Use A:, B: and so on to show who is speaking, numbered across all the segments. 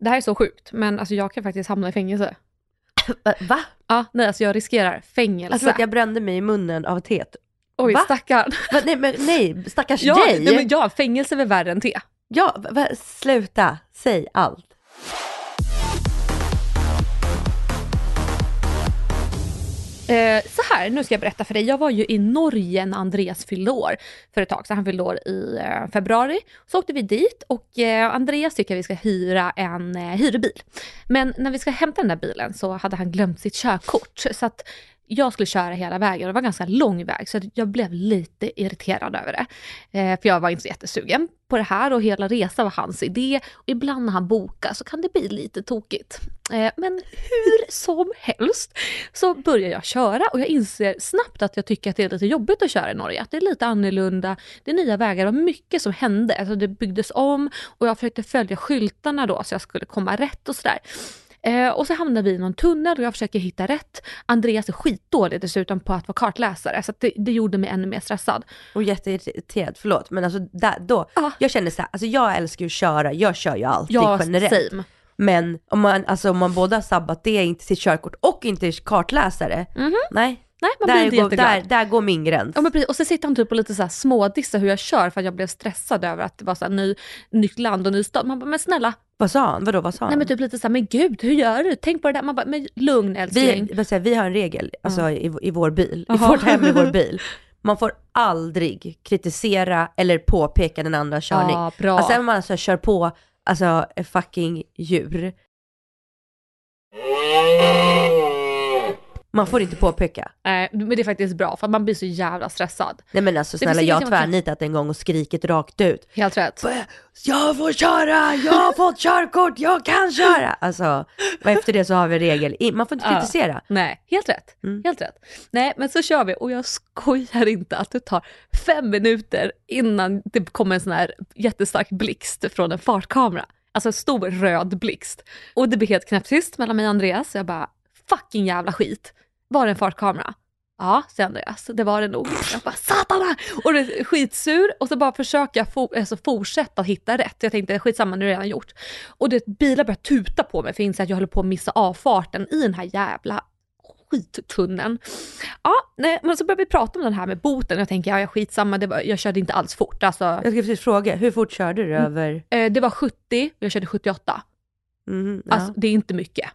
A: Det här är så sjukt, men alltså jag kan faktiskt hamna i fängelse.
B: Va?
A: Ja, nej alltså jag riskerar fängelse.
B: Alltså jag brände mig i munnen av teet.
A: Oj,
B: Va?
A: stackarn.
B: Va? Nej, men, nej, stackars
A: Ja,
B: dig.
A: nej, men ja, fängelse är väl värre än te.
B: Ja, va, sluta. Säg allt.
A: Eh, så här, nu ska jag berätta för dig. Jag var ju i Norge när Andreas fyllde år för ett tag så Han fyllde år i eh, februari. Så åkte vi dit och eh, Andreas tycker att vi ska hyra en eh, hyrbil. Men när vi ska hämta den där bilen så hade han glömt sitt körkort. Så att jag skulle köra hela vägen och det var en ganska lång väg så jag blev lite irriterad över det. Eh, för jag var inte så jättesugen på det här och hela resan var hans idé. Och ibland när han bokar så kan det bli lite tokigt. Eh, men hur som helst så börjar jag köra och jag inser snabbt att jag tycker att det är lite jobbigt att köra i Norge. Att det är lite annorlunda, det är nya vägar och mycket som hände. Alltså det byggdes om och jag försökte följa skyltarna då så jag skulle komma rätt och sådär. Eh, och så hamnar vi i någon tunnel och jag försöker hitta rätt. Andreas är skitdålig dessutom på att vara kartläsare så det, det gjorde mig ännu mer stressad.
B: Och jätteirriterad, förlåt. Men alltså där, då,
A: Ja.
B: jag känner så här, alltså jag älskar ju att köra, jag kör ju alltid
A: Ja,
B: generellt.
A: same.
B: Men om man, alltså, om man både har sabbat det, inte sitt körkort och inte kartläsare, nej.
A: Nej, man
B: Där
A: blir inte
B: går,
A: jätteglad.
B: där, där går min gräns.
A: Ja, men precis. Och så sitter han typ och lite så här smådissar hur jag kör för att jag blev stressad över att det var så här ny, nytt land och ny stad. Man bara, men snälla,
B: Vad sa han? Vadå, vad sa han?
A: nej men typ lite så här, men gud hur gör du? Tänk på det där. Man bara, men lugn älskling.
B: vi, jag, vi har en regel alltså, i, i vår bil, i
A: Jaha.
B: vårt hem i vår bil. Man får aldrig kritisera eller påpeka den andra körning.
A: Ja, bra.
B: Alltså även om man alltså kör på alltså, fucking djur. Man får inte påpeka.
A: Nej, men det är faktiskt bra för att man blir så jävla stressad.
B: Nej men alltså snälla, jag har
A: man kan-
B: tvärnitat en gång och skrikit rakt ut.
A: Helt rätt.
B: Jag får köra, jag har fått körkort, jag kan köra. Alltså, och efter det så har vi regel, man får inte
A: Ja.
B: kritisera.
A: Nej, helt rätt.
B: Mm.
A: Helt rätt. Nej, men så kör vi och jag skojar inte att det tar fem minuter innan det kommer en sån här jättestark blixt från en fartkamera. Alltså en stor röd blixt. Och det blir helt knäpptyst mellan mig och Andreas. Jag bara, fucking jävla skit. Var det en fartkamera? Ja, säger Andreas. Det var det nog. Jag bara, satana! Och det är skitsur och så bara försöka fo- alltså fortsätta hitta rätt. Jag tänkte, skitsamma, nu är det redan gjort. Och det bilar börjar tuta på mig för jag inser att jag håller på att missa avfarten i den här jävla skittunneln. Ja, nej, men så börjar vi prata om den här med boten. Jag tänker, ja, ja skitsamma, det var, jag körde inte alls fort. Alltså,
B: Jag ska precis fråga, hur fort körde du över?
A: eh, det var 70 och jag körde 78.
B: Mm, ja.
A: Alltså, det är inte mycket.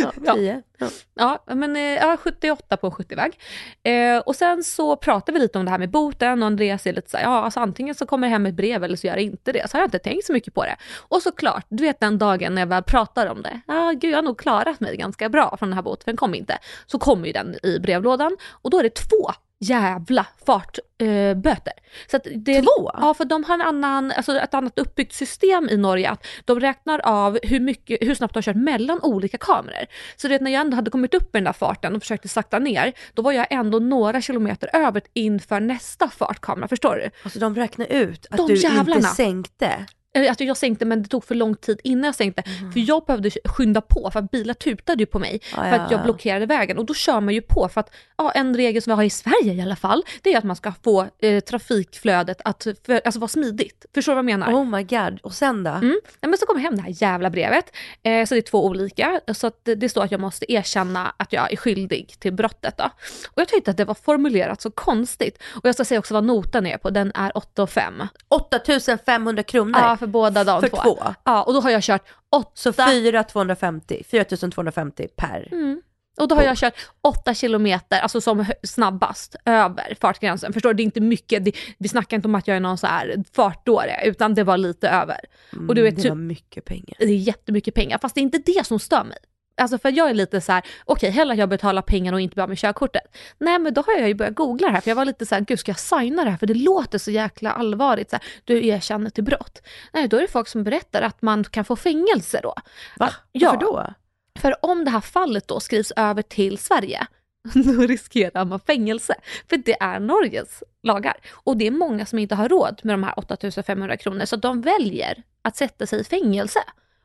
B: Ja,
A: ja.
B: tio. Ja.
A: Ja, men eh, ja, 78 på en 70-väg. Eh, och sen så pratar vi lite om det här med boten och Andreas är lite så här, ja alltså antingen så kommer det hem ett brev eller så gör det inte det. Så har jag inte tänkt så mycket på det. Och såklart, du vet den dagen när jag väl pratar om det, ja gud jag har nog klarat mig ganska bra från den här boten, för den kom inte. Så kommer ju den i brevlådan och då är det två jävla fartböter. Eh, så det,
B: Två?
A: Ja, för de har en annan, alltså ett annat uppbyggt system i Norge. Att de räknar av hur, mycket, hur snabbt de har kört mellan olika kameror. Så du vet när jag ändå hade kommit upp i den där farten och försökte sakta ner, då var jag ändå några kilometer över inför nästa fartkamera, förstår du?
B: Alltså de räknar ut att
A: De
B: du
A: jävlarna.
B: inte sänkte.
A: Eller att jag sänkte men det tog för lång tid innan jag sänkte. För jag behövde skynda på för att bilar tutade ju på mig.
B: Ja,
A: för
B: ja,
A: att jag
B: ja.
A: blockerade vägen. Och då kör man ju på för att ja, en regel som vi har i Sverige i alla fall, det är att man ska få eh, trafikflödet att för, alltså vara smidigt. Förstår du vad jag menar?
B: Oh my god, och sen då?
A: Mm. Nej, men så kommer hem det här jävla brevet. Eh, så det är två olika. Så att det- står att jag måste erkänna att jag är skyldig till brottet. Då. Och jag tyckte att det var formulerat så konstigt. Och jag ska säga också vad notan är på, den är 8 och 5.
B: 8500 kronor
A: Ja, för båda de
B: för
A: två.
B: två.
A: Ja, och då har jag kört 8
B: Så 4250, 4250 per.
A: Mm. Och då har jag kört 8 kilometer, alltså som snabbast, över fartgränsen. Förstår du? Det är inte mycket, det, vi snackar inte om att jag är någon så här fartdåre, utan det var lite över. och du vet,
B: Mm, det
A: typ-
B: var mycket pengar.
A: det är jättemycket pengar, fast det är inte det som stör mig. Alltså för jag är lite så här, okej hellre att jag betalar pengar och inte blir med körkortet. Nej men då har jag ju börjat googla det här för jag var lite så här, gud ska jag signa det här? För det låter så jäkla allvarligt. Så här, du erkänner till brott. Nej då är det folk som berättar att man kan få fängelse då.
B: Va?
A: Ja.
B: Varför då?
A: För om det här fallet då skrivs över till Sverige, då riskerar man fängelse. För det är Norges lagar. Och det är många som inte har råd med de här 8500 kronor, så de väljer att sätta sig i fängelse.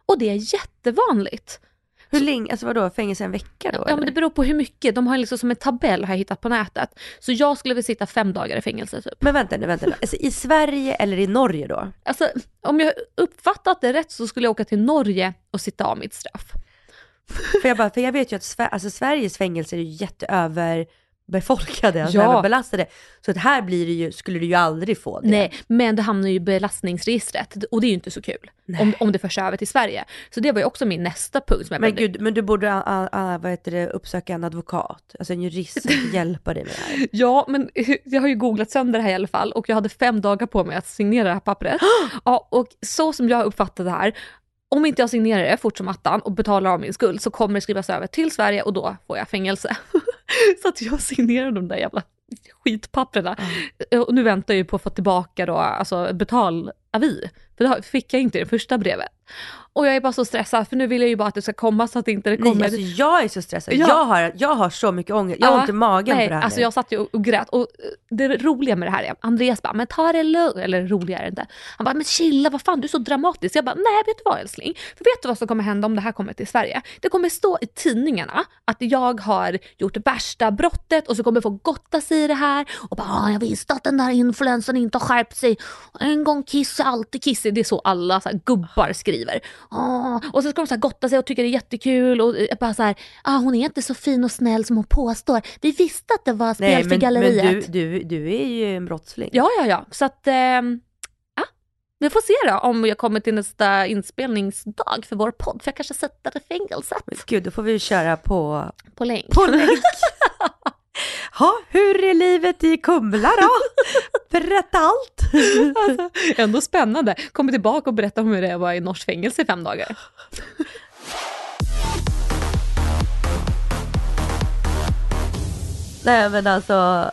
A: Och det är jättevanligt.
B: Hur länge, alltså vadå, fängelse en vecka då?
A: Ja men
B: eller?
A: det beror på hur mycket. De har liksom som en tabell har jag hittat på nätet. Så jag skulle väl sitta fem dagar i fängelse typ.
B: Men vänta nu, vänta nu. Alltså, I Sverige eller i Norge då?
A: Alltså om jag uppfattat det rätt så skulle jag åka till Norge och sitta av mitt straff.
B: För jag, bara, för jag vet ju att Sver- alltså, Sveriges fängelser är ju jätteöverbefolkade, alltså
A: Ja.
B: överbelastade. Så att här blir det ju, skulle du ju aldrig få det.
A: Nej, men det hamnar ju i belastningsregistret och det är ju inte så kul om, om det förs över till Sverige. Så det var ju också min nästa punkt
B: Men
A: behövde-
B: gud, men du borde a, a, vad heter det, uppsöka en advokat, alltså en jurist som kan hjälpa dig med det här.
A: Ja, men jag har ju googlat sönder det här i alla fall och jag hade fem dagar på mig att signera det här pappret. ja, och så som jag har uppfattat det här, om inte jag signerar det fort som attan och betalar av min skuld så kommer det skrivas över till Sverige och då får jag fängelse. så att jag signerar de där jävla skitpapperna. Och nu väntar jag ju på att få tillbaka då, alltså betalavi. För det fick jag inte i det första brevet. Och jag är bara så stressad för nu vill jag ju bara att det ska komma så att inte det kommer.
B: Nej, alltså jag är så stressad.
A: Ja.
B: Jag, har, jag har så mycket ångest. Jag har
A: Ja,
B: ont i magen
A: Nej,
B: för det här
A: alltså
B: nu.
A: jag satt ju och, och grät och eh, det roliga med det här är, Andreas bara, men ta det lugnt, eller roliga är det inte. Han bara, men chilla, vad fan du är så dramatisk. Jag bara, nej vet du vad älskling? För vet du vad som kommer hända om det här kommer till Sverige? Det kommer stå i tidningarna att jag har gjort värsta brottet och så kommer folk gotta sig i det här och bara, ah, jag visste att den där influensen inte har skärpt sig. En gång kiss, alltid kiss. Det är så alla så här, gubbar skriver. Ah, och så ska de så här gotta sig och tycka det är jättekul och eh, bara så här, ah, hon är inte så fin och snäll som hon påstår. Vi visste att det var spel
B: Nej,
A: för
B: men, men
A: galleriet.
B: du, du, du är ju en brottsling.
A: Ja, ja, ja. Så att, ehm, ja. Vi får se då om jag kommer till nästa inspelningsdag för vår podd. För jag kanske sätter i fängelset
B: Men Gud, då får vi köra på,
A: på länk.
B: på länk. Ha, hur är livet i Kumla då? Berätta allt.
A: Alltså, ändå spännande. Kommer tillbaka och berätta om hur det var i norskt fängelse i fem dagar.
B: Nej men alltså,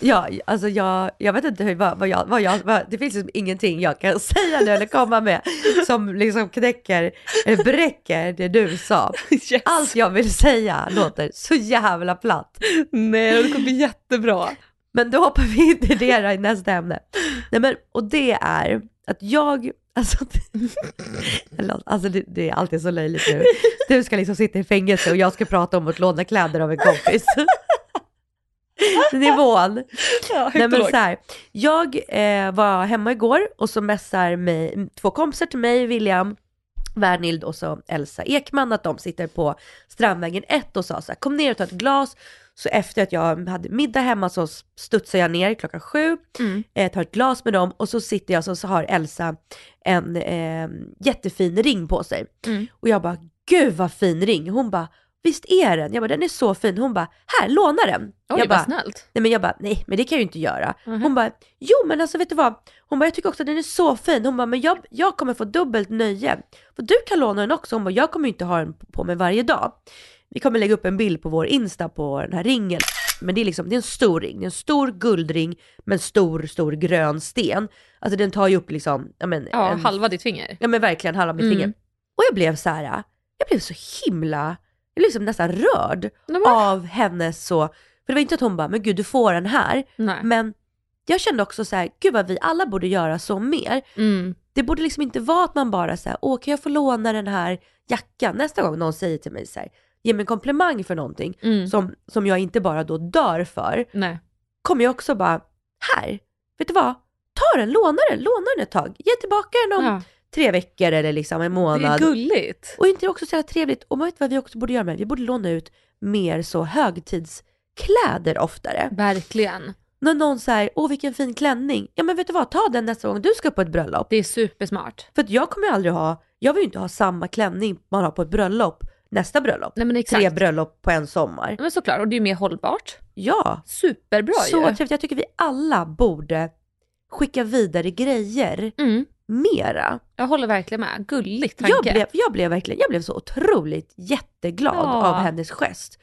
B: ja, alltså jag, jag vet inte hur, vad, vad jag, vad jag, vad, det finns liksom ingenting jag kan säga nu eller komma med som liksom knäcker, eller bräcker det du sa.
A: Yes.
B: Allt jag vill säga låter så jävla platt.
A: Nej, det kommer bli jättebra.
B: Men då hoppar vi in i det i nästa ämne. Nej men, och det är att jag, alltså, alltså det, det är alltid så löjligt nu. Du ska liksom sitta i fängelse och jag ska prata om att låna kläder av en kompis. Nivån.
A: Ja,
B: Nej men så här, jag eh, var hemma igår och så messar mig, två kompisar till mig, William Wernild och så Elsa Ekman, att de sitter på Strandvägen 1 och sa så här, kom ner och ta ett glas. Så efter att jag hade middag hemma så studsar jag ner klockan sju,
A: Mm.
B: eh, tar ett glas med dem och så sitter jag så, så har Elsa en eh, jättefin ring på sig.
A: Mm.
B: Och jag bara, gud vad fin ring. Hon bara, visst är den? Jag bara, den är så fin. Hon bara, här låna den.
A: Oj,
B: jag
A: vad
B: bara,
A: snällt.
B: Nej men jag bara, nej men det kan jag ju inte göra.
A: Mhm.
B: Hon bara, jo men alltså vet du vad? Hon bara, jag tycker också att den är så fin. Hon bara, men jag, jag kommer få dubbelt nöje. För du kan låna den också. Hon bara, jag kommer ju inte ha den på mig varje dag. Vi kommer lägga upp en bild på vår Insta på den här ringen. Men det är liksom, det är en stor ring. Det är en stor guldring med en stor, stor grön sten. Alltså den tar ju upp liksom, ja men,
A: Ja,
B: en,
A: halva ditt finger.
B: ja men verkligen halva mitt
A: Mm.
B: finger. Och jag blev så här, jag blev så himla, blev liksom nästan rörd
A: men-
B: av hennes så, för det var inte att hon bara, men gud du får den här.
A: Nej.
B: Men jag kände också så här, gud vad vi alla borde göra så mer.
A: Mm.
B: Det borde liksom inte vara att man bara säger, åh kan jag få låna den här jackan? Nästa gång någon säger till mig så här, ge mig en komplimang för någonting
A: Mm.
B: som, som jag inte bara då dör för,
A: Nej.
B: kommer jag också bara, här, vet du vad? Ta den, låna den, låna den ett tag. Ge tillbaka den om
A: Ja.
B: Tre veckor eller liksom en
A: Det är
B: månad.
A: gulligt.
B: Och inte det också så jävla trevligt? Och man vet vad vi också borde göra med? Vi borde låna ut mer så högtidskläder oftare.
A: Verkligen.
B: När någon säger, åh vilken fin klänning. Ja men vet du vad, ta den nästa gång du ska på ett bröllop.
A: Det är supersmart.
B: För att jag kommer ju aldrig ha, jag vill ju inte ha samma klänning man har på ett bröllop nästa bröllop.
A: Nej men exakt.
B: Tre bröllop på en sommar.
A: Men såklart, och det är ju mer hållbart.
B: Ja,
A: Superbra
B: så
A: ju.
B: trevligt. Jag tycker vi alla borde skicka vidare grejer
A: Mm.
B: Mera.
A: Jag håller verkligen med. Gulligt tanke.
B: Jag blev, jag blev verkligen, jag blev så otroligt jätteglad
A: Ja.
B: av hennes gest.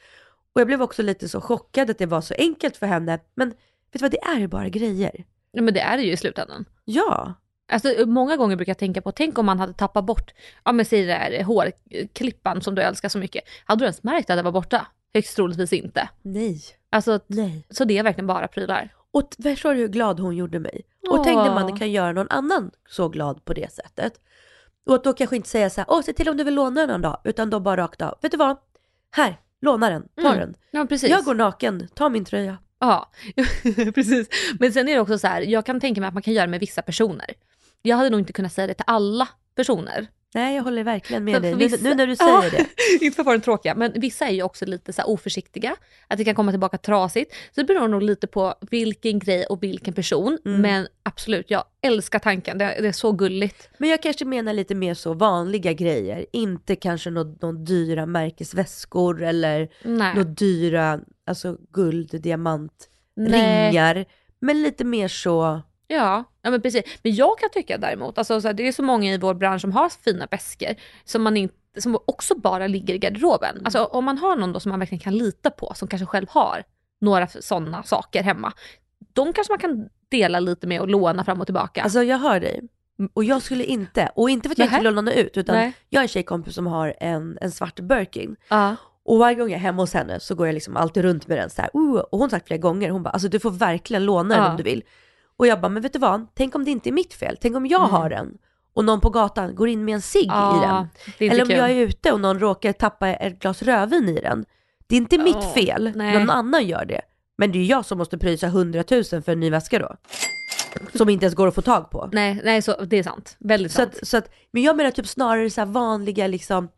B: Och jag blev också lite så chockad att det var så enkelt för henne. Men vet du vad, det är ju bara grejer.
A: Ja, men det är det ju i slutändan.
B: Ja,
A: Alltså, många gånger brukar jag tänka på, tänk om man hade tappat bort, ja men säg det här hårklippan som du älskar så mycket. Hade du ens märkt att det var borta? Högst troligtvis inte.
B: nej,
A: Alltså,
B: nej.
A: så det är verkligen bara prylar.
B: Och förstår du hur glad hon gjorde mig? Och tänk när man kan göra någon annan så glad på det sättet. Och att då kanske inte säga så här, åh se till om du vill låna den någon dag, utan då bara rakt av, vet du vad? Här, låna den, ta
A: Mm.
B: den.
A: Ja precis.
B: Jag går naken, ta min tröja.
A: Ja, precis. Men sen är det också så här, jag kan tänka mig att man kan göra det med vissa personer. Jag hade nog inte kunnat säga det till alla personer.
B: Nej, jag håller verkligen med dig.
A: vissa-
B: Nu, nu när du säger
A: Ja,
B: det.
A: inte för att vara den tråkiga, men vissa är ju också lite så oförsiktiga. Att det kan komma tillbaka trasigt. Så det beror nog lite på vilken grej och vilken person.
B: Mm.
A: Men absolut, jag älskar tanken. Det, det är så gulligt.
B: Men jag kanske menar lite mer så vanliga grejer. Inte kanske någon, någon dyra märkesväskor eller några dyra, alltså guld, diamant,
A: Nej.
B: ringar. Men lite mer så,
A: Ja, ja men precis. Men jag kan tycka däremot, alltså, så här, det är så många i vår bransch som har fina väskor som, man inte, som också bara ligger i garderoben.
B: Mm.
A: Alltså om man har någon då som man verkligen kan lita på, som kanske själv har några sådana saker hemma. De kanske man kan dela lite med och låna fram och tillbaka.
B: alltså jag hör dig. Och jag skulle inte, och inte för att jag inte vill låna ut, utan
A: Nej.
B: jag har en tjejkompis som har en, en svart Birkin.
A: ja.
B: Och varje gång jag är hemma hos henne så går jag liksom alltid runt med den så här, uh, och hon har sagt flera gånger, hon bara, alltså du får verkligen låna den
A: Ja.
B: om du vill. Och jag bara, men vet du vad, tänk om det inte är mitt fel, tänk om jag
A: Mm.
B: har den och någon på gatan går in med en cigg i den. Eller om
A: kul.
B: jag är ute och någon råkar tappa ett glas rödvin i den. Det är inte mitt fel,
A: nej.
B: någon annan gör det. Men det är jag som måste pröjsa 100 000 för en ny väska då. Som inte ens går att få tag på.
A: Nej, nej så, det är sant. Väldigt
B: Så
A: sant.
B: att, så att, men jag menar typ snarare så här vanliga liksom,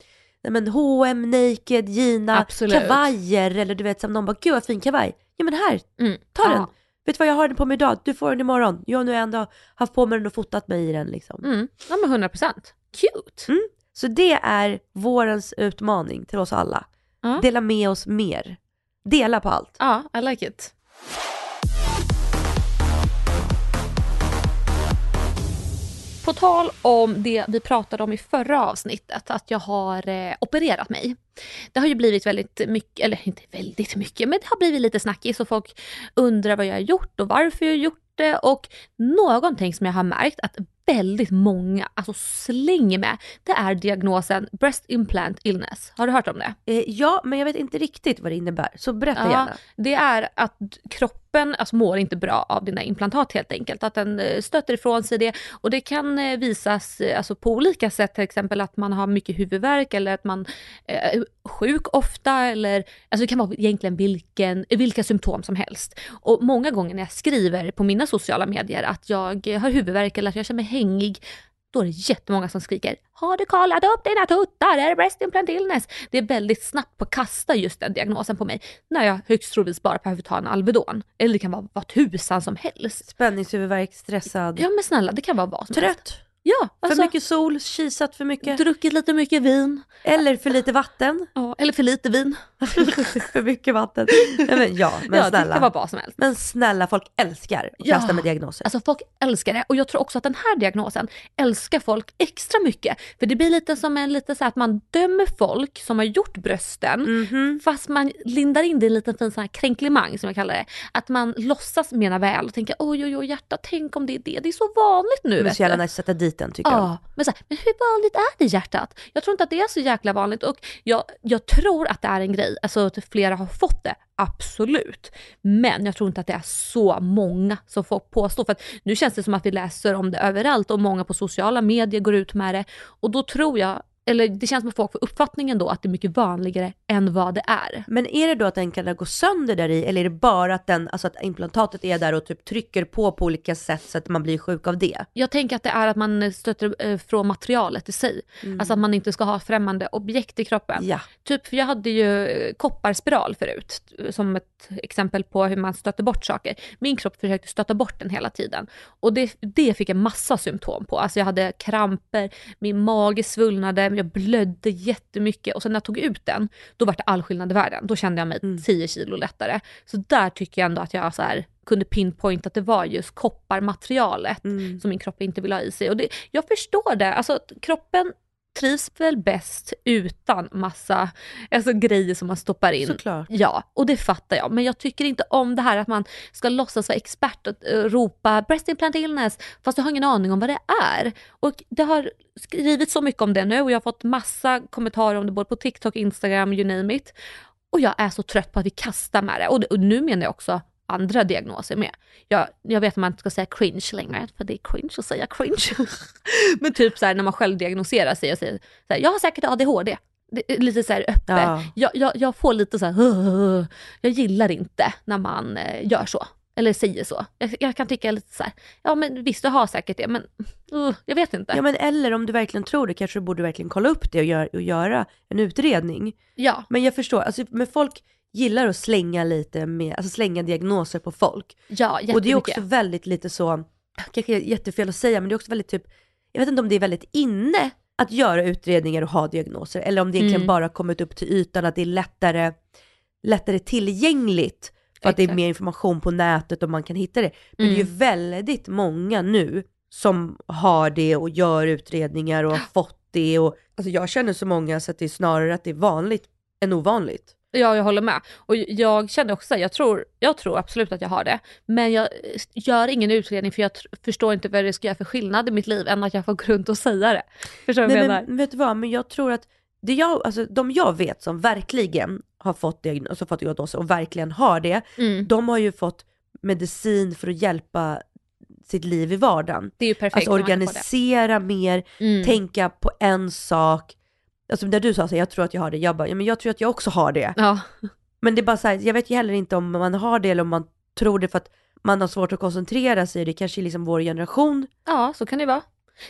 B: nej men H&M, Naked, Gina,
A: Absolut.
B: kavajer eller du vet som någon bara, gud vad fin kavaj. Ja men här,
A: Mm.
B: ta den. Vet du vad jag har den på mig idag? Du får den imorgon. Jag har nu ändå haft på mig den och fotat mig i den liksom.
A: Mm. Ja men 100 procent. Cute.
B: Mm. Så det är vårens utmaning till oss alla.
A: Ja.
B: Dela med oss mer. Dela på allt.
A: Ja, I like it. På tal om det vi pratade om i förra avsnittet, att jag har eh, opererat mig. Det har ju blivit väldigt mycket, eller inte väldigt mycket, men det har blivit lite snackis och folk undrar vad jag har gjort och varför jag har gjort det. Och någonting som jag har märkt att väldigt många alltså slänger med, det är diagnosen breast implant illness. Har du hört om det?
B: Eh, ja, men jag vet inte riktigt vad det innebär. Så berätta
A: Ja,
B: gärna.
A: det är att kroppen alltså, mår inte bra av dina implantat helt enkelt. Att den eh, stöter ifrån sig det. Och det kan eh, visas eh, alltså, på olika sätt, till exempel att man har mycket huvudvärk eller att man är sjuk ofta. Eller, alltså, det kan vara egentligen vilken, vilka symptom som helst. Och många gånger när jag skriver på mina sociala medier att jag har huvudvärk eller att jag känner mig hängig, då är det jättemånga som skriker “Har du kollat upp dina tuttar? Är det breast implant illness?” Det är väldigt snabbt på att kasta just den diagnosen på mig när jag högst troligtvis bara behöver ta en Alvedon. Eller det kan vara vad tusan som helst.
B: Spänningshuvudvärk, stressad,
A: Ja men snälla, det kan vara vad som helst.
B: trött,
A: Ja, alltså,
B: för mycket sol, kisat för mycket.
A: druckit lite mycket vin.
B: Eller för lite vatten.
A: Ja, eller för lite vin.
B: för mycket vatten. Men ja, men
A: ja, det
B: snälla.
A: kan vara vad som helst.
B: Men snälla, folk älskar att
A: Ja.
B: kasta med diagnoser.
A: Alltså folk älskar det och jag tror också att den här diagnosen älskar folk extra mycket. För det blir lite som en lite så att man dömer folk som har gjort brösten
B: Mhm.
A: fast man lindar in det i en liten fin sån här kränklimang som jag kallar det. Att man låtsas mena väl och tänker oj oj oj hjärta tänk om det är det. Det är så vanligt nu.
B: Det
A: vet
B: så jävla nice att sätta dit liten tycker jag.
A: Ja, men, så här, men hur vanligt är det hjärtat? Jag tror inte att det är så jäkla vanligt och jag, jag tror att det är en grej, alltså att flera har fått det, absolut. Men jag tror inte att det är så många som får påstå, för att nu känns det som att vi läser om det överallt och många på sociala medier går ut med det och då tror jag eller det känns som att folk får uppfattningen då att det är mycket vanligare än vad det är.
B: Men är det då att den kan gå sönder där i eller är det bara att, den, alltså att implantatet är där och typ trycker på på olika sätt så att man blir sjuk av det?
A: Jag tänker att det är att man stöter eh, från materialet i sig.
B: Mm.
A: Alltså att man inte ska ha främmande objekt i kroppen.
B: Ja.
A: Typ, för jag hade ju eh, kopparspiral förut, som ett exempel på hur man stöter bort saker. Min kropp försökte stöta bort den hela tiden. Och det, det fick jag massa symptom på. Alltså jag hade kramper, min mage svullnade, jag blödde jättemycket och sen när jag tog ut den, då var det all skillnad i världen. Då kände jag mig
B: Mm.
A: 10 kilo lättare. Så där tycker jag ändå att jag så här, kunde pinpointa att det var just kopparmaterialet
B: Mm.
A: som min kropp inte vill ha i sig. Och det, jag förstår det, alltså kroppen trivs väl bäst utan massa alltså, grejer som man stoppar in.
B: Såklart.
A: Ja, och det fattar jag. Men jag tycker inte om det här att man ska låtsas vara expert och eh, ropa breast implant illness fast jag har ingen aning om vad det är. Och det har skrivits så mycket om det nu och jag har fått massa kommentarer om det både på TikTok, Instagram, you name it. Och jag är så trött på att vi kastar med det. Och, och nu menar jag också andra diagnoser med. Jag, jag vet att man inte ska säga cringe längre, för det är cringe att säga cringe. Men typ så här när man själv diagnoserar sig och säger så här, jag har säkert ADHD. Det är lite så här öppet.
B: Ja.
A: Jag, jag, jag får lite så här, jag gillar inte när man eh, gör så. Eller säger så. Jag, jag kan tycka lite så här, ja men visst du har säkert det, men uh, jag vet inte.
B: Ja men eller om du verkligen tror det kanske du borde verkligen kolla upp det och, gör, och göra en utredning.
A: ja.
B: Men jag förstår, alltså, men folk gillar att slänga lite med, alltså slänga diagnoser på folk.
A: Ja,
B: Och det är också väldigt lite så, kanske jättefel att säga, men det är också väldigt typ, jag vet inte om det är väldigt inne att göra utredningar och ha diagnoser, eller om det egentligen
A: Mm.
B: bara kommit upp till ytan att det är lättare, lättare tillgängligt för att det är
A: Exakt.
B: mer information på nätet och man kan hitta det. Men det är ju
A: Mm.
B: väldigt många nu som har det och gör utredningar och har fått det och alltså jag känner så många så att det är snarare att det är vanligt än ovanligt.
A: Ja, jag håller med. Och jag känner också, jag tror, jag tror absolut att jag har det. Men jag gör ingen utredning för jag förstår inte vad det ska göra för skillnad i mitt liv än att jag får gå runt och säga det. Förstår du vad jag menar?
B: men vet du vad, men jag tror att det jag, alltså, de jag vet som verkligen har fått diagnos, alltså fått diagnoser och verkligen har det,
A: Mm,
B: de har ju fått medicin för att hjälpa sitt liv i vardagen.
A: det är ju perfekt.
B: Alltså organisera mer.
A: Mm.
B: tänka på en sak. Alltså när du sa så här, jag tror att jag har det, jag bara, ja men jag tror att jag också har det.
A: Ja,
B: Men det är bara så här, jag vet ju heller inte om man har det eller om man tror det för att man har svårt att koncentrera sig, det kanske är liksom vår generation.
A: ja, så kan det vara.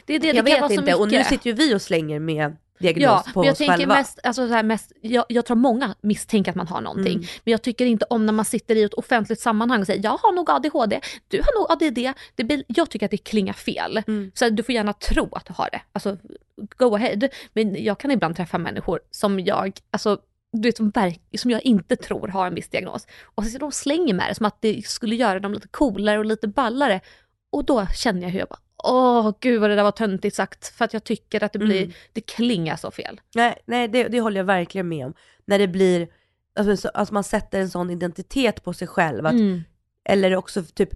A: Det är det, det
B: jag
A: kan
B: vet inte, och nu sitter ju vi och slänger med diagnos
A: Ja,
B: på
A: men jag
B: oss
A: tänker
B: själva.
A: mest, alltså så här mest jag, jag tror många misstänker att man har någonting.
B: Mm.
A: Men jag tycker inte om när man sitter i ett offentligt sammanhang och säger jag har nog ADHD, du har nog ADD. Det blir, jag tycker att det klingar fel.
B: Mm.
A: Så du får gärna tro att du har det. Alltså, go ahead. Men jag kan ibland träffa människor som jag, alltså, du vet, som, som jag inte tror har en viss diagnos. Och så de slänger med det som att det skulle göra dem lite coolare och lite ballare. Och då känner jag hur jag bara, åh gud vad det där var töntigt sagt. För att jag tycker att det blir,
B: Mm.
A: det klingar så fel.
B: Nej, nej det, det håller jag verkligen med om. När det blir, alltså, så, alltså man sätter en sån identitet på sig själv, att,
A: Mm.
B: eller också typ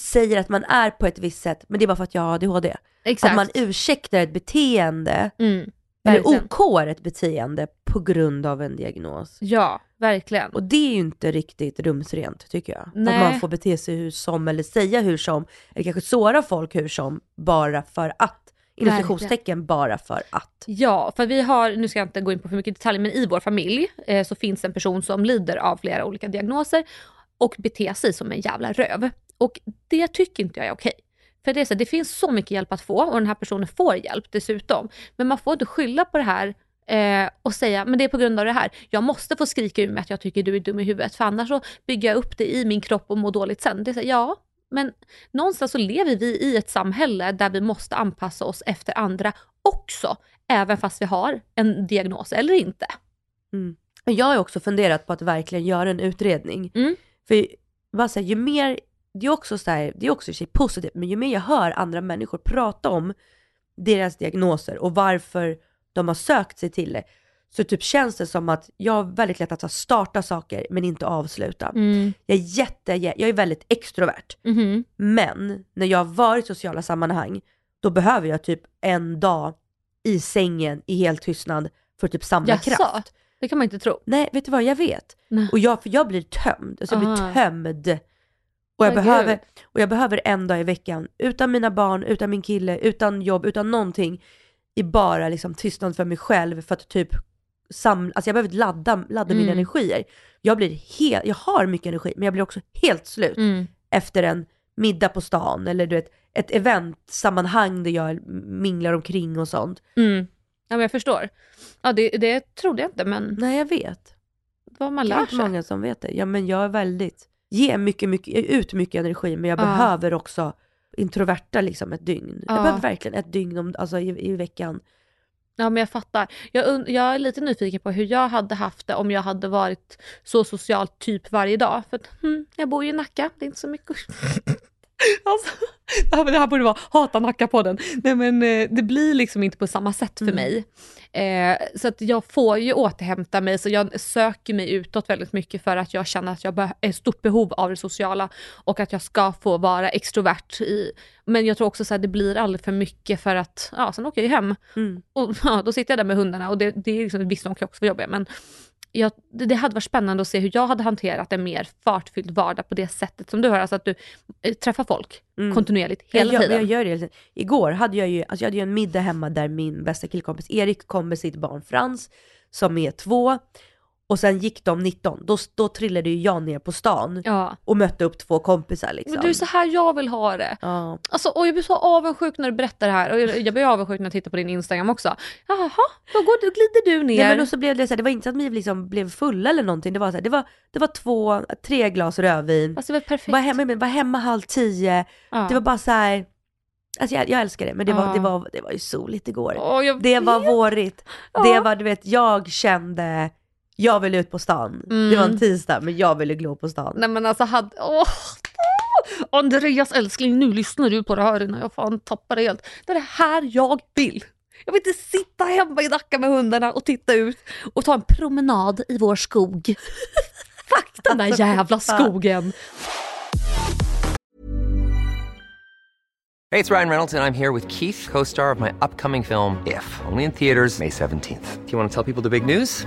B: säger att man är på ett visst sätt, men det är bara för att jag har ADHD.
A: Exakt.
B: Att man ursäktar ett beteende,
A: mm.
B: eller
A: Verkligen.
B: OK ett beteende på grund av en diagnos.
A: Ja, verkligen.
B: Och det är ju inte riktigt rumsrent tycker jag.
A: Nej.
B: Att man får bete sig hur som eller säga hur som, eller kanske såra folk hur som, bara för att. Citationstecken bara för att.
A: Ja, för vi har, nu ska jag inte gå in på för mycket detaljer, men i vår familj eh, så finns en person som lider av flera olika diagnoser och beter sig som en jävla röv. Och det tycker inte jag är okej. För det, är så, det finns så mycket hjälp att få och den här personen får hjälp dessutom. Men man får inte skylla på det här eh, och säga, men det är på grund av det här. Jag måste få skrika ur mig att jag tycker du är dum i huvudet, för annars så bygger jag upp det i min kropp och mår dåligt sen. Det är så, ja, men någonstans så lever vi i ett samhälle där vi måste anpassa oss efter andra också, även fast vi har en diagnos eller inte.
B: Men Jag har också funderat på att verkligen göra en utredning.
A: Mm.
B: För bara så här, ju mer, det är också så här, det är också i positivt, men ju mer jag hör andra människor prata om deras diagnoser och varför de har sökt sig till det, så typ känns det som att jag har väldigt lätt att starta saker men inte avsluta. Jag är jätte, jag är väldigt extrovert.
A: Mhm.
B: Men när jag har varit i sociala sammanhang, då behöver jag typ en dag i sängen i helt tystnad för typ samla
A: Jaså?
B: kraft.
A: Det kan man inte tro.
B: Nej, vet du vad, jag vet.
A: Nej.
B: Och jag, för jag blir tömd, alltså jag
A: Aha.
B: blir tömd. Och jag, behöver, och jag behöver en dag i veckan, utan mina barn, utan min kille, utan jobb, utan någonting, i bara liksom tystnad för mig själv för att typ samla, alltså jag behöver ladda, ladda mina
A: Mm.
B: energier. Jag blir helt, jag har mycket energi, men jag blir också helt slut
A: Mm.
B: efter en middag på stan eller du vet, ett eventsammanhang där jag minglar omkring och sånt.
A: Mm. Ja men jag förstår. Ja det, det trodde jag inte men
B: Nej, jag vet.
A: vad man
B: Det är
A: lär
B: inte
A: sig.
B: många som vet det. Ja, men jag är väldigt, ger mycket, mycket, ut mycket energi, men jag
A: Ja.
B: behöver också introverta liksom ett dygn.
A: Ja.
B: Jag behöver verkligen ett dygn om, alltså, i, i veckan.
A: Ja men jag fattar. Jag, jag är lite nyfiken på hur jag hade haft det om jag hade varit så socialt typ varje dag. För att, hmm, jag bor ju i Nacka, det är inte så mycket Alltså, det här- det här borde vara hata Nacka-podden. Nej men eh, det blir liksom inte på samma sätt för
B: Mm.
A: mig. Eh, så att jag får ju återhämta mig, så jag söker mig utåt väldigt mycket för att jag känner att jag är i stort behov av det sociala och att jag ska få vara extrovert. I, men jag tror också så här, det blir aldrig för mycket för att, ja sen åker jag ju hem
B: Mm.
A: och ja, då sitter jag där med hundarna och det, det är liksom, visst de kan också vara jobbiga men jag, det, hade varit spännande att se hur jag hade hanterat en mer fartfylld vardag på det sättet som du har, alltså att du eh, träffar folk
B: Mm.
A: kontinuerligt hela
B: jag,
A: tiden.
B: Jag gör det hela tiden. Igår hade jag ju, alltså jag hade ju en middag hemma där min bästa killkompis Erik kom med sitt barn Frans, som är två. Och sen gick de 19, då, då trillade ju jag ner på stan
A: Ja.
B: och mötte upp två kompisar liksom.
A: Men du, är så här jag vill ha det.
B: Ja.
A: Alltså, och jag blir så avundsjuk när du berättar det här och jag, jag blir avundsjuk när jag tittar på din Instagram också. Jaha, då, går, då glider du ner.
B: Nej men då så blev det så här, det var inte så att vi liksom blev fulla eller någonting, det var så här, det var, det var två, tre glas rödvin,
A: alltså, det var perfekt.
B: var hemma, var hemma halv tio,
A: ja.
B: det var bara så här. Alltså jag, jag älskar det, men det var,
A: Ja.
B: det, var, det var ju soligt igår.
A: Jag
B: Det var vårigt,
A: Ja.
B: det var du vet, jag kände, jag ville ut på stan.
A: Mm.
B: Det var en tisdag, men jag ville glo på stan.
A: Nej men alltså hade... Åh. Andreas älskling, nu lyssnar du på det här innan jag fan tappar det helt. Det är det här jag vill. Jag vill inte sitta hemma i Nacka med hundarna och titta ut och ta en promenad i vår skog. Fuck den där jävla skogen.
C: Hey, it's Ryan Reynolds, and I'm here with Keith, co star of my upcoming film, If, only in theaters, May 17th. Do you want to tell people the big news?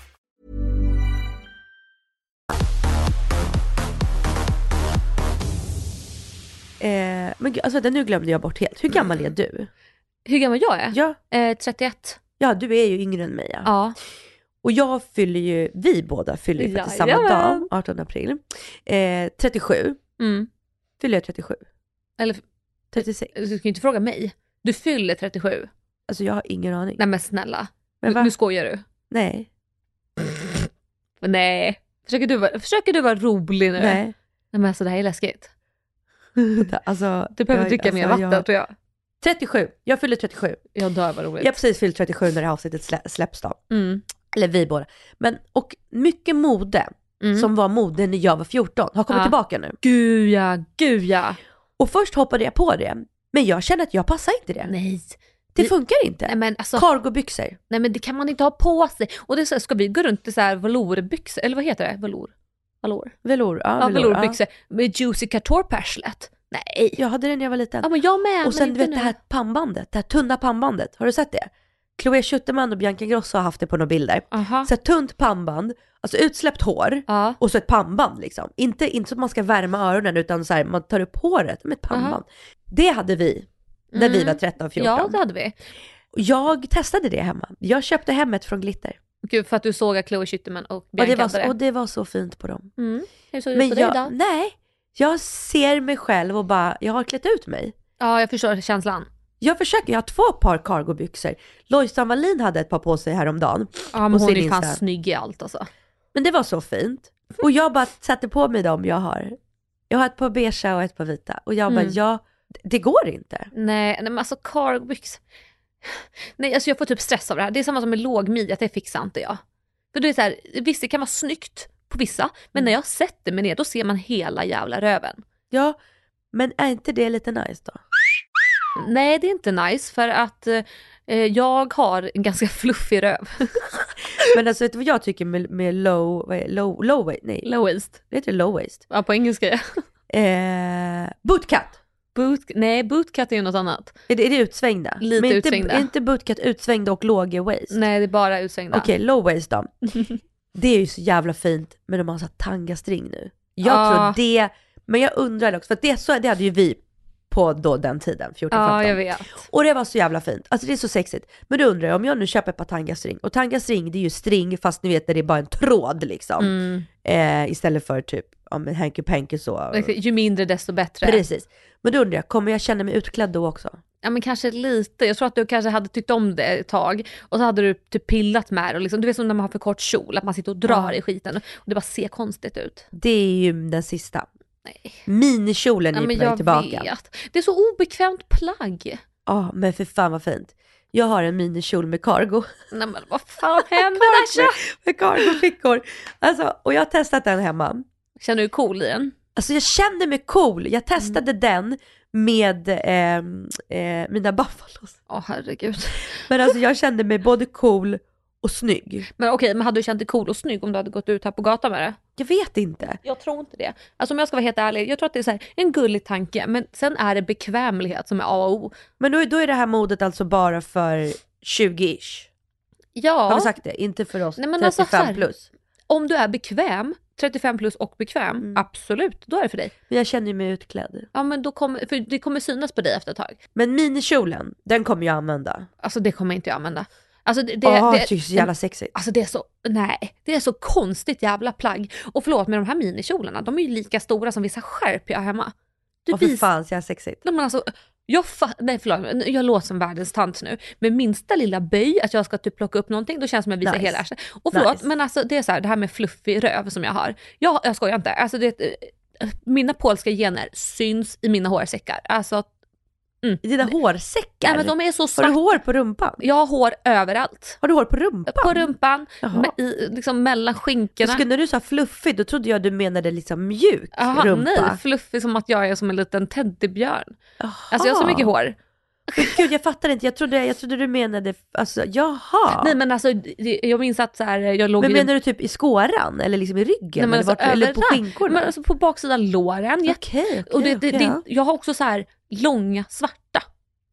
B: Men gud, alltså vänta, nu glömde jag bort helt. Hur gammal är du?
A: Hur gammal jag är?
B: Ja,
A: Eh, 31.
B: ja du är ju yngre än mig. Ja.
A: Ja.
B: Och jag fyller ju, vi båda fyller ju faktiskt samma dag, 18 april. Eh, 37,
A: Mm.
B: fyller jag 37?
A: Eller
B: 36?
A: du ska ju inte fråga mig. Du fyller 37.
B: Alltså jag har ingen aning.
A: Nej men snälla.
B: Men
A: nu,
B: va?
A: nu skojar du.
B: Nej.
A: Men nej. Försöker du, vara- försöker du vara rolig nu?
B: Nej.
A: Nej men alltså det här är läskigt.
B: Alltså,
A: Du behöver
B: jag-
A: dricka mer
B: alltså,
A: vatten
B: jag-
A: tror jag.
B: 37, jag fyller 37.
A: Jag dör vad roligt.
B: Jag har precis fyllt 37 när det här avsnittet slä, släpps då.
A: Mm.
B: Eller vi båda. Men, och mycket mode
A: Mm.
B: som var mode när jag var 14 har kommit
A: Ja.
B: tillbaka nu.
A: Gud ja, gud ja.
B: Och först hoppade jag på det, men jag känner att jag passar inte det.
A: Nej,
B: Det funkar inte.
A: Nej men alltså,
B: Cargobyxor.
A: nej men det kan man inte ha på sig. Och det så, ska vi gå runt i så här velourbyxor, eller vad heter det? Velour? Velour?
B: Velour. Ja,
A: Ja,
B: velour,
A: velourbyxor med juicy couture på arslet. Nej.
B: Ja. Jag hade den när jag var liten.
A: Ja men jag med.
B: och sen
A: men
B: du vet
A: inte
B: det
A: nu.
B: här pannbandet, det här tunna pannbandet. Har du sett det? Chloé Schuterman och Bianca Ingrosso har haft det på några bilder.
A: Aha.
B: Så här tunt pannband, alltså utsläppt hår
A: Ja.
B: och så ett pannband liksom. Inte, inte så att man ska värma öronen utan så här, man tar upp håret med ett pannband. Det hade vi när vi
A: Mm.
B: var 13-14.
A: Ja det hade vi.
B: Jag testade det hemma. Jag köpte hem ett från Glitter.
A: Gud för att du såg att Chloe Schuterman och
B: Och
A: Bianca
B: det, var, så- och det var så fint på dem.
A: Mm. Hur såg det ut på dig
B: jag,
A: då?
B: nej, jag ser mig själv och bara, jag har klätt ut mig.
A: Ja jag förstår känslan.
B: Jag försöker, jag har två par cargobyxor. Lojsan Wallin hade ett par på sig häromdagen.
A: Ja men
B: Och
A: hon är fan snygg i allt alltså.
B: Men det var så fint. Och jag bara satte på mig dem jag har. Jag har ett par beiga och ett par vita. Och jag bara,
A: Mm.
B: ja, det går inte.
A: Nej, men alltså cargobyx. Nej alltså jag får typ stress av det här. Det är samma som med lågmidja, det fixar inte jag. För det är så här, visst det kan vara snyggt på vissa, men när jag sätter mig ner då ser man hela jävla röven.
B: Ja, men är inte det lite nice då?
A: Nej det är inte nice för att eh, jag har en ganska fluffig röv.
B: Men alltså vet du vad jag tycker med, med low, vad är, low, low? Nej,
A: Low waist.
B: det heter low waist.
A: Ja på engelska ja.
B: Eh, bootcut.
A: Boot, nej bootcut är ju något annat.
B: Är det, är det utsvängda?
A: Lite
B: Men inte,
A: utsvängda.
B: Är inte bootcut utsvängda och låga waist?
A: Nej det är bara utsvängda.
B: Okej, low waist då. Det är ju så jävla fint med de har så tangastring nu. Jag
A: Ja.
B: tror det, men jag undrar också, för det, så, det hade ju vi på då den tiden, 14-15.
A: Ja jag vet.
B: Och det var så jävla fint, alltså det är så sexigt. Men då undrar jag, om jag nu köper ett par tangastring, och tangastring det är ju string fast ni vet där det är bara en tråd liksom.
A: Mm.
B: Eh, istället för typ, ja men hanky panky så.
A: Ju mindre desto bättre.
B: Precis. Men då undrar jag, kommer jag känna mig utklädd då också?
A: Ja men kanske lite, jag tror att du kanske hade tyckt om det ett tag och så hade du typ pillat med det och liksom, du vet som när man har för kort kjol, att man sitter och drar
B: Ja.
A: i skiten och det bara ser konstigt ut.
B: Det är ju den sista.
A: Nej.
B: Minikjolen är på väg tillbaka.
A: vet. Det är så obekvämt plagg.
B: Ja, men för fan vad fint. Jag har en minikjol med cargo.
A: Nej men vad fan händer Asha?
B: med cargofickor. Alltså, och jag har testat den hemma.
A: Känner du dig cool i den?
B: Alltså jag kände mig cool. Jag testade
A: Mm.
B: den med ehm, eh, mina buffalos.
A: Åh herregud.
B: Men alltså jag kände mig både cool och snygg.
A: Men okej, men hade du känt dig cool och snygg om du hade gått ut här på gatan med det?
B: Jag vet inte.
A: Jag tror inte det. Alltså om jag ska vara helt ärlig, jag tror att det är så här, en gullig tanke, men sen är det bekvämlighet som är A och O.
B: Men då, då är det här modet alltså bara för 20-ish.
A: Ja,
B: Har vi sagt det? Inte för oss
A: Nej, men
B: 35
A: alltså så här-
B: plus.
A: om du är bekväm, 35 plus och bekväm,
B: Mm.
A: absolut, då är det för dig.
B: Men jag känner ju mig utklädd.
A: Ja men då kommer, för det kommer synas på dig efter ett tag.
B: Men minikjolen, den kommer jag använda.
A: Alltså det kommer inte jag använda. Alltså det, det,
B: jag
A: det,
B: det är så jävla sexigt.
A: alltså det är så, nej, det är så konstigt jävla plagg. Och förlåt men de här minikjolarna, de är ju lika stora som vissa skärp jag har hemma. Du
B: Åh
A: vis-
B: fan så jävla sexigt.
A: Nej, men alltså, jag fa- nej förlåt, jag låter som världens tant nu. Men minsta lilla böj, att jag ska typ plocka upp någonting, då känns det som att jag visar
B: Nice.
A: hela arslet. Och förlåt,
B: Nice.
A: men alltså det är så här, det här med fluffig röv som jag har. Jag, jag skojar inte, alltså det, eh, mina polska gener syns i mina hårsäckar. Alltså, mm.
B: I dina hårsäckar?
A: Nej, men de är så
B: Har du hår på rumpan?
A: Jag har hår överallt.
B: Har du hår på rumpan?
A: På rumpan, me- i, liksom mellan skinkorna.
B: Skulle du sa fluffig, då trodde jag du menade liksom mjuk
A: Jaha,
B: rumpa.
A: nej, fluffig som att jag är som en liten teddybjörn.
B: Jaha.
A: Alltså jag har så mycket hår.
B: Men Gud, jag fattar inte. Jag trodde, jag trodde du menade, alltså jaha.
A: Nej men alltså det- jag minns att så här, jag låg
B: men
A: i-
B: menar du typ i skåran eller liksom i ryggen?
A: Nej, men
B: eller,
A: alltså,
B: vart, eller på
A: överallt.
B: skinkorna?
A: Men alltså på baksidan låren. jätte-
B: Okej, okej,
A: och det, det,
B: okej,
A: det,
B: ja.
A: jag har också så här långa svarta.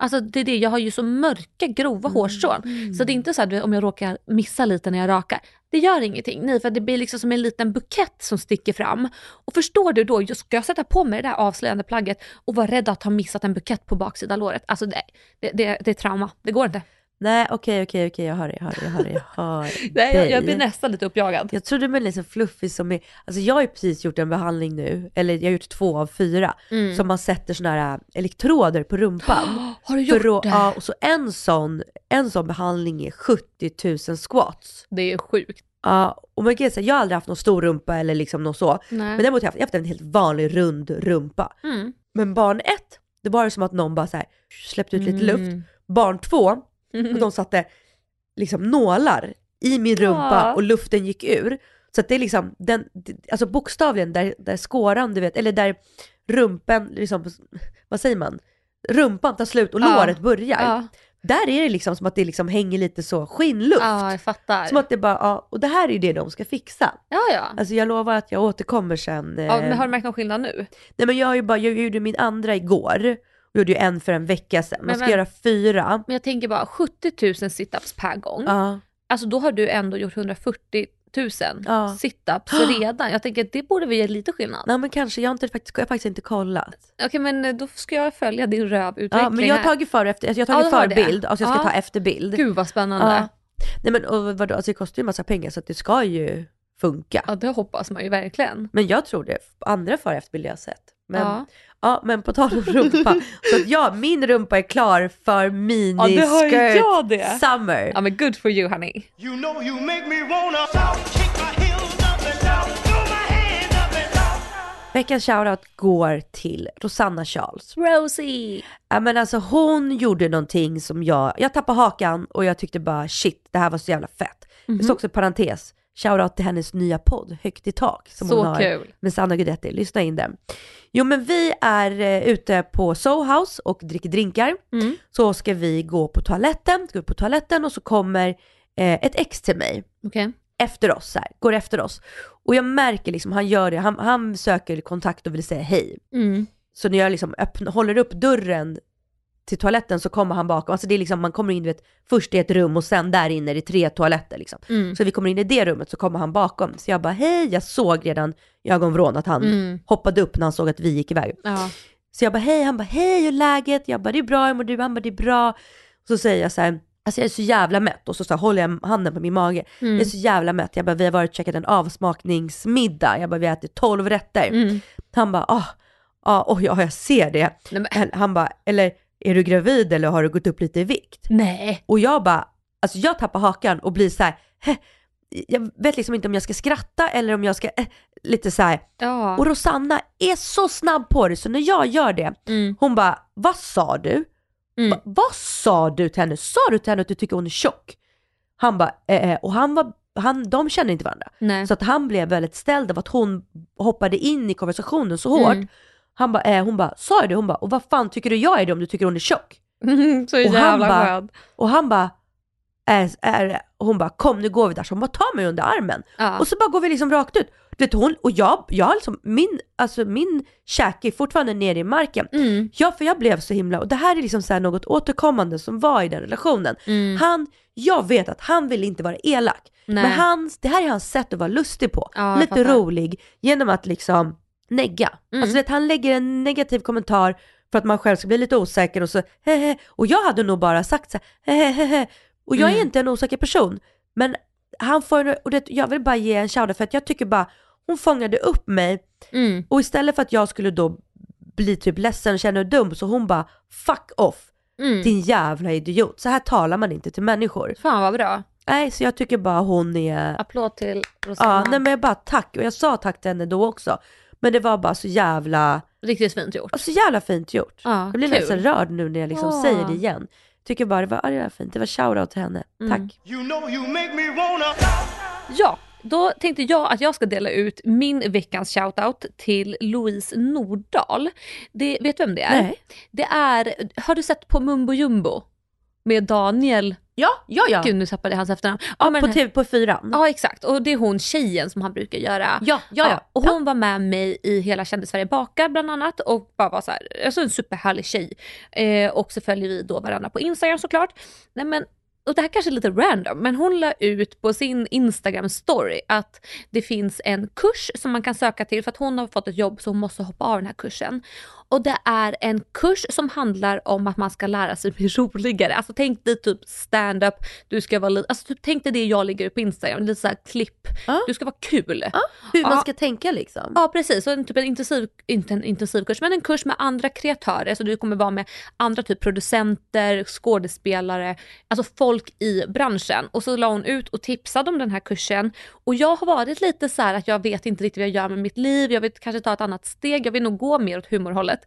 A: Alltså det är det, jag har ju så mörka grova hårstrån. Så det är inte så att om jag råkar missa lite när jag rakar, det gör ingenting. Nej, för det blir liksom som en liten bukett som sticker fram. Och förstår du då, ska jag sätta på mig det där avslöjande plagget och vara rädd att ha missat en bukett på baksidan låret? Alltså det, det, det, det är trauma, det går inte.
B: Nej okej okej okej, jag hör det, jag hör det, jag hör det, jag hör
A: Nej, jag, jag
B: dig.
A: blir nästan lite uppjagad.
B: Jag trodde men liksom fluffig som är, alltså jag har ju precis gjort en behandling nu, eller jag har gjort två av fyra,
A: Mm.
B: som man sätter såna här äh, elektroder på rumpan.
A: Har du gjort
B: För
A: det?
B: Ja, och så en sån, en sån behandling är 70 000 squats.
A: Det är sjukt.
B: Ja, och man kan säga, jag har aldrig haft någon stor rumpa eller liksom något så.
A: Nej.
B: Men däremot har jag haft, jag har haft en helt vanlig rund rumpa.
A: Mm.
B: Men barn ett, det var som att någon bara så här släppte ut lite luft.
A: Mm.
B: Barn två, och de satte liksom nålar i min rumpa
A: Ja.
B: och luften gick ur. Så att det är liksom, den, alltså bokstavligen där, där skåran du vet, eller där rumpen, liksom, vad säger man? Rumpan tar slut och
A: Ja.
B: låret börjar.
A: Ja.
B: Där är det liksom som att det liksom hänger lite så skinnluft.
A: Ja, jag fattar.
B: Som att det bara, ja, och det här är ju det de ska fixa.
A: Ja, ja.
B: Alltså jag lovar att jag återkommer sen. eh,
A: ja men har du märkt någon skillnad nu?
B: Nej men jag har ju bara, jag gjorde min andra igår. Jag gjorde ju en för en vecka sedan. Man
A: Men
B: ska
A: vä-
B: göra fyra.
A: Men jag tänker bara 70 000 situps per gång.
B: Ja.
A: Alltså då har du ändå gjort 140 000
B: Ja.
A: situps redan. Jag tänker att det borde väl ge lite skillnad.
B: Nej men kanske, jag har, inte, faktiskt, jag har faktiskt inte kollat.
A: Okej men eh, då ska jag följa din rövutveckling
B: Ja, men jag har tagit för och efter, alltså jag har
A: Ja,
B: tagit
A: det.
B: förbild, alltså jag ska
A: Ja.
B: ta efterbild.
A: Gud vad spännande.
B: Ja. Nej men och vadå, alltså det kostar ju massa pengar så att det ska ju funka.
A: Ja det hoppas man ju verkligen.
B: Men jag tror det, andra för och efterbilder jag har sett. Men, ja.
A: Ja.
B: men på tal om rumpa, så att ja, min rumpa är klar för
A: Ja,
B: miniskirt
A: jag det.
B: summer.
A: Ja men good for you honey.
D: You know you make me wanna kick my heels up and down, throw my hands up and down.
B: Veckans shoutout går till Rosanna Charles.
A: Rosie.
B: Ja men alltså hon gjorde någonting som jag, jag tappade hakan och jag tyckte bara shit, det här var så jävla fett.
A: Mhm.
B: Det står också i parentes, shoutout till hennes nya podd, Högt i tak, som
A: Så
B: hon har
A: kul.
B: med Sanna Guidetti. Lyssna in den. Jo men vi är eh, ute på Soho House och dricker drinkar.
A: Mm.
B: Så ska vi gå på toaletten, ska på toaletten och så kommer eh, ett ex till mig
A: Okej.
B: efter oss, så här, går efter oss. Och jag märker liksom, han gör det, han, han söker kontakt och vill säga hej.
A: Mm.
B: Så när jag liksom öppnar, håller upp dörren till toaletten så kommer han bakom. Alltså det är liksom, man kommer in vet, först i ett rum och sen där inne är det tre toaletter liksom.
A: Mm.
B: Så vi kommer in i det rummet så kommer han bakom. Så jag bara hej, jag såg redan i ögonvrån att han
A: Mm.
B: hoppade upp när han såg att vi gick iväg.
A: Ja.
B: Så jag bara hej, han bara hej, hur är läget? Jag bara det är bra, hur mår du? Han bara det är bra. Så säger jag så här, alltså jag är så jävla mätt och så, så här, håller jag handen på min mage.
A: Mm.
B: Jag är så jävla mätt. Jag bara vi har varit och käkat en avsmakningsmiddag. Jag bara vi har ätit 12 rätter.
A: Mm.
B: Han bara ah, ah, oj, ja jag ser det.
A: Nej, men,
B: Han bara, eller är du gravid eller har du gått upp lite i vikt?
A: nej.
B: Och jag bara, alltså jag tappar hakan och blir så här, "Heh." jag vet liksom inte om jag ska skratta eller om jag ska, eh, lite så här.
A: Ja.
B: Och Rosanna är så snabb på det så när jag gör det,
A: Mm.
B: hon bara, vad sa du?
A: Mm.
B: Va, vad sa du till henne? Sa du till henne att du tycker hon är tjock? Han bara, eh, eh, och han var, han, de känner inte varandra.
A: Nej.
B: Så att han blev väldigt ställd av att hon hoppade in i konversationen så hårt.
A: Mm.
B: Han bara, eh, hon bara, sa jag det? Hon bara, och vad fan tycker du jag är det om du tycker hon är tjock?
A: så
B: Och han
A: jävla
B: bara-
A: skön.
B: Och han bara, är, är, hon bara, kom nu går vi där. Så hon bara, ta mig under armen.
A: Ja.
B: Och så bara går vi liksom rakt ut. Du vet, hon, och jag, jag liksom, min, alltså min käke är fortfarande nere i marken.
A: Mm.
B: Ja, för jag blev så himla, och det här är liksom så något återkommande som var i den relationen.
A: Mm.
B: Han, jag vet att han vill inte vara elak.
A: Nej.
B: Men hans, det här är hans sätt att vara lustig på.
A: Ja,
B: Lite
A: fattar.
B: rolig, genom att liksom negga.
A: Mm.
B: Alltså vet, han lägger en negativ kommentar för att man själv ska bli lite osäker och så hehe. Och jag hade nog bara sagt så här, hehehe. Och jag är
A: Mm.
B: inte en osäker person. Men han får, och det, jag vill bara ge en shoutout för att jag tycker bara, hon fångade upp mig
A: Mm.
B: och istället för att jag skulle då bli typ ledsen och känna mig dum så hon bara fuck off
A: Mm.
B: din jävla idiot. Så här talar man inte till människor.
A: Fan vad bra.
B: Nej så jag tycker bara hon är,
A: Applåd till Rosanna.
B: ja nej men jag bara tack och jag sa tack till henne då också. Men det var bara så jävla,
A: Riktigt fint gjort.
B: så jävla fint gjort.
A: Ja,
B: jag blir
A: kul.
B: nästan rörd nu när jag liksom
A: Ja.
B: säger det igen. Tycker bara det var, ja, det var fint, det var shoutout till henne.
A: Mm.
B: Tack.
D: You know you make me wanna
A: Ja, då tänkte jag att jag ska dela ut min veckans shoutout till Louise Nordahl. Det, vet du vem det är?
B: Nej.
A: Det är, har du sett på Mumbo Jumbo? Med Daniel,
B: Ja, ja, ja.
A: gud nu tappade jag hans efternamn. Ja,
B: på TV på fyran.
A: ja exakt, och det är hon tjejen som han brukar göra.
B: Ja, ja, ja.
A: och hon var med mig i Hela kändis-Sverige bakar bland annat och bara var så här, alltså en superhärlig tjej. Eh, och så följer vi då varandra på Instagram såklart. Nej men och det här kanske är lite random, men hon la ut på sin Instagram story att det finns en kurs som man kan söka till för att hon har fått ett jobb så hon måste hoppa av den här kursen. Och det är en kurs som handlar om att man ska lära sig bli roligare. Alltså tänk dig typ stand-up, du ska vara lite, alltså typ, tänk dig det jag lägger upp på Instagram, lite såhär klipp.
B: Ja.
A: Du ska vara kul.
B: Hur man
A: Ja.
B: ska tänka liksom.
A: Ja precis, så en, typ en intensiv, inte en intensivkurs men en kurs med andra kreatörer. Så du kommer vara med andra typ producenter, skådespelare, alltså folk i branschen. Och så la hon ut och tipsade om den här kursen. Och jag har varit lite så här att jag vet inte riktigt vad jag gör med mitt liv, jag vill kanske ta ett annat steg, jag vill nog gå mer åt humorhållet.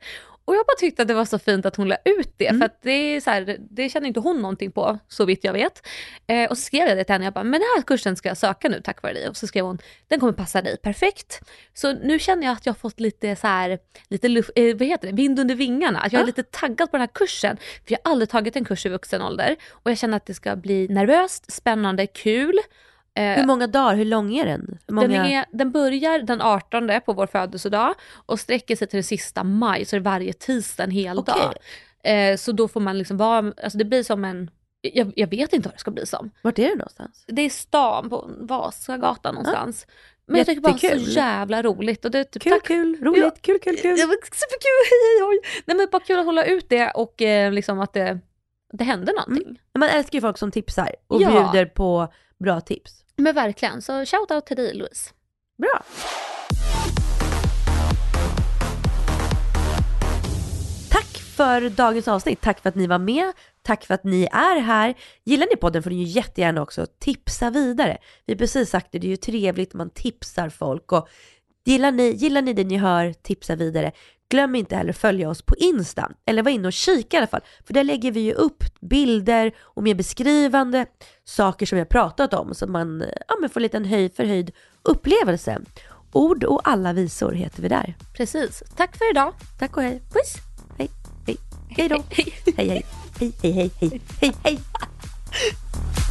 A: Och jag bara tyckte att det var så fint att hon la ut det, för att det, är så här, det känner inte hon någonting på, så vitt jag vet. Eh, och så skrev jag det till henne, jag bara, men den här kursen ska jag söka nu tack vare dig. Och så skrev hon, den kommer passa dig perfekt. Så nu känner jag att jag har fått lite så här, lite luft, eh, vad heter det, vind under vingarna. Att jag är lite taggad på den här kursen. För jag har aldrig tagit en kurs i vuxen ålder. Och jag känner att det ska bli nervöst, spännande, kul. Eh,
B: Hur många dagar, hur lång är den? Många...
A: den, är, den börjar den 18 på vår födelsedag och sträcker sig till den sista maj, så det är varje tisdag en hel
B: Okej.
A: dag. Eh, så då får man liksom vara, alltså det blir som en, jag, jag vet inte vad det ska bli som.
B: Vart är det någonstans?
A: Det är stan på Vasagatan någonstans. Men jag tycker bara så jävla roligt. Och det är typ,
B: Kul,
A: tack-
B: kul, roligt,
A: Ja.
B: kul, kul, kul.
A: Det var superkul. Nej men bara kul att hålla ut det och eh, liksom att det, det hände någonting.
B: Man älskar ju folk som tipsar och
A: Ja.
B: bjuder på bra tips.
A: Men verkligen, så shout out till dig Louise.
B: Bra. Tack för dagens avsnitt. Tack för att ni var med. Tack för att ni är här. Gillar ni podden får ni ju jättegärna också tipsa vidare. Vi har precis sagt det, det är ju trevligt man tipsar folk och gillar ni, gillar ni det ni hör, tipsa vidare. Glöm inte heller följa oss på Insta, eller var inne och kika i alla fall, för där lägger vi ju upp bilder och mer beskrivande saker som vi har pratat om så att man ja, men får en liten höj, förhöjd upplevelse. Ord och alla visor heter vi där.
A: Precis. Tack för idag.
B: Tack och hej. Puss! Hej, hej, hej då. Hej, hej, hej, hej, hej, hej, hej, hej,